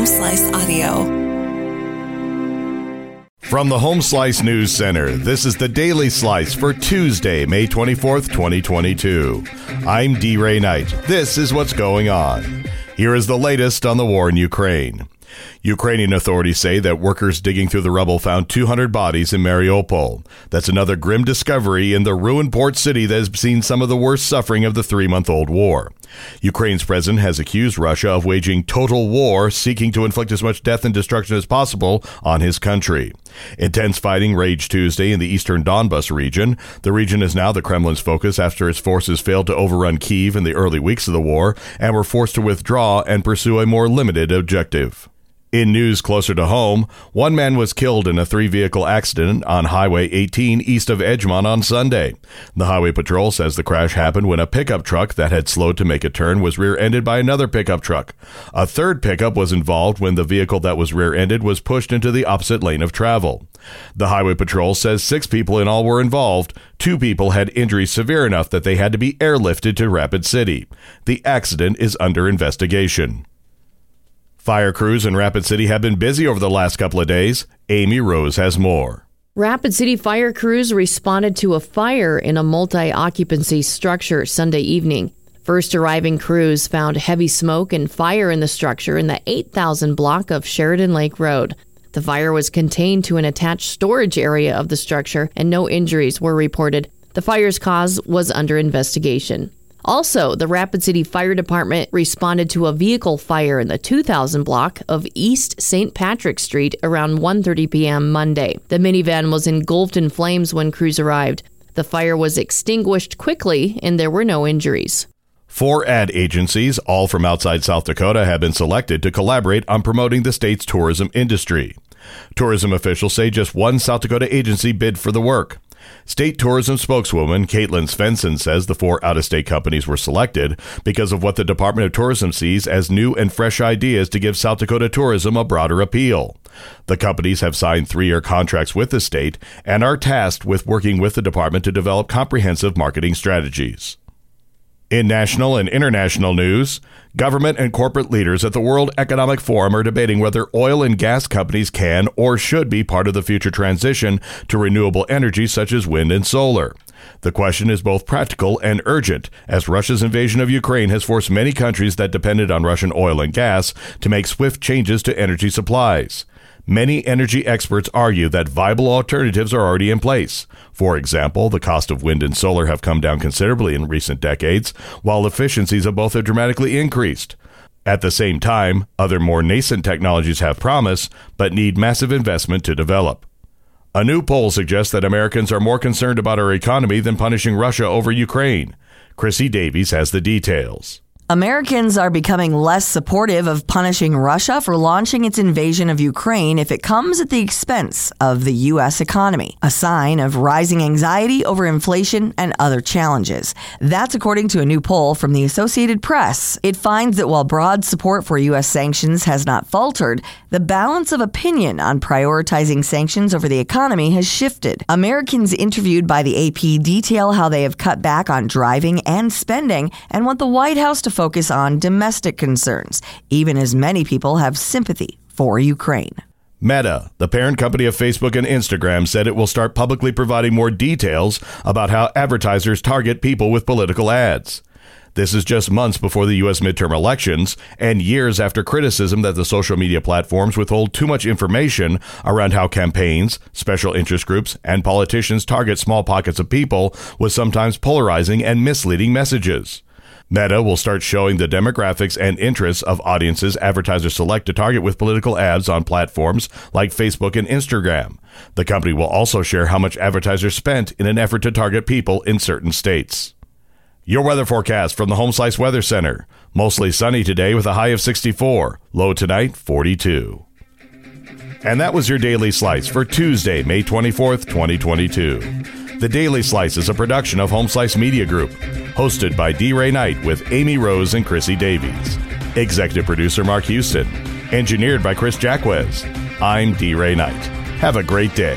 Home Slice Audio. From the Home Slice News Center, this is the Daily Slice for Tuesday, May 24th, 2022. I'm D. Ray Knight. This is what's going on. Here is the latest on the war in Ukraine. Ukrainian authorities say that workers digging through the rubble found 200 bodies in Mariupol. That's another grim discovery in the ruined port city that has seen some of the worst suffering of the three month old war. Ukraine's president has accused Russia of waging total war, seeking to inflict as much death and destruction as possible on his country. Intense fighting raged Tuesday in the eastern Donbas region. The region is now the Kremlin's focus after its forces failed to overrun Kiev in the early weeks of the war and were forced to withdraw and pursue a more limited objective. In news closer to home, one man was killed in a three vehicle accident on Highway 18 east of Edgemont on Sunday. The Highway Patrol says the crash happened when a pickup truck that had slowed to make a turn was rear ended by another pickup truck. A third pickup was involved when the vehicle that was rear ended was pushed into the opposite lane of travel. The Highway Patrol says six people in all were involved. Two people had injuries severe enough that they had to be airlifted to Rapid City. The accident is under investigation. Fire crews in Rapid City have been busy over the last couple of days. Amy Rose has more. Rapid City fire crews responded to a fire in a multi occupancy structure Sunday evening. First arriving crews found heavy smoke and fire in the structure in the 8000 block of Sheridan Lake Road. The fire was contained to an attached storage area of the structure and no injuries were reported. The fire's cause was under investigation. Also, the Rapid City Fire Department responded to a vehicle fire in the 2000 block of East St. Patrick Street around 1:30 p.m. Monday. The minivan was engulfed in flames when crews arrived. The fire was extinguished quickly and there were no injuries. Four ad agencies, all from outside South Dakota, have been selected to collaborate on promoting the state's tourism industry. Tourism officials say just one South Dakota agency bid for the work. State tourism spokeswoman Caitlin Svensson says the four out of state companies were selected because of what the Department of Tourism sees as new and fresh ideas to give South Dakota tourism a broader appeal. The companies have signed three year contracts with the state and are tasked with working with the department to develop comprehensive marketing strategies. In national and international news, government and corporate leaders at the World Economic Forum are debating whether oil and gas companies can or should be part of the future transition to renewable energy such as wind and solar. The question is both practical and urgent, as Russia's invasion of Ukraine has forced many countries that depended on Russian oil and gas to make swift changes to energy supplies. Many energy experts argue that viable alternatives are already in place. For example, the cost of wind and solar have come down considerably in recent decades, while efficiencies of both have dramatically increased. At the same time, other more nascent technologies have promise, but need massive investment to develop. A new poll suggests that Americans are more concerned about our economy than punishing Russia over Ukraine. Chrissy Davies has the details. Americans are becoming less supportive of punishing Russia for launching its invasion of Ukraine if it comes at the expense of the U.S. economy, a sign of rising anxiety over inflation and other challenges. That's according to a new poll from the Associated Press. It finds that while broad support for U.S. sanctions has not faltered, the balance of opinion on prioritizing sanctions over the economy has shifted. Americans interviewed by the AP detail how they have cut back on driving and spending and want the White House to focus on domestic concerns, even as many people have sympathy for Ukraine. Meta, the parent company of Facebook and Instagram, said it will start publicly providing more details about how advertisers target people with political ads. This is just months before the U.S. midterm elections and years after criticism that the social media platforms withhold too much information around how campaigns, special interest groups, and politicians target small pockets of people with sometimes polarizing and misleading messages. Meta will start showing the demographics and interests of audiences advertisers select to target with political ads on platforms like Facebook and Instagram. The company will also share how much advertisers spent in an effort to target people in certain states. Your weather forecast from the Home Slice Weather Center. Mostly sunny today with a high of 64, low tonight 42. And that was your Daily Slice for Tuesday, May 24th, 2022. The Daily Slice is a production of Home Slice Media Group, hosted by D. Ray Knight with Amy Rose and Chrissy Davies. Executive producer Mark Houston. Engineered by Chris Jacquez. I'm D. Ray Knight. Have a great day.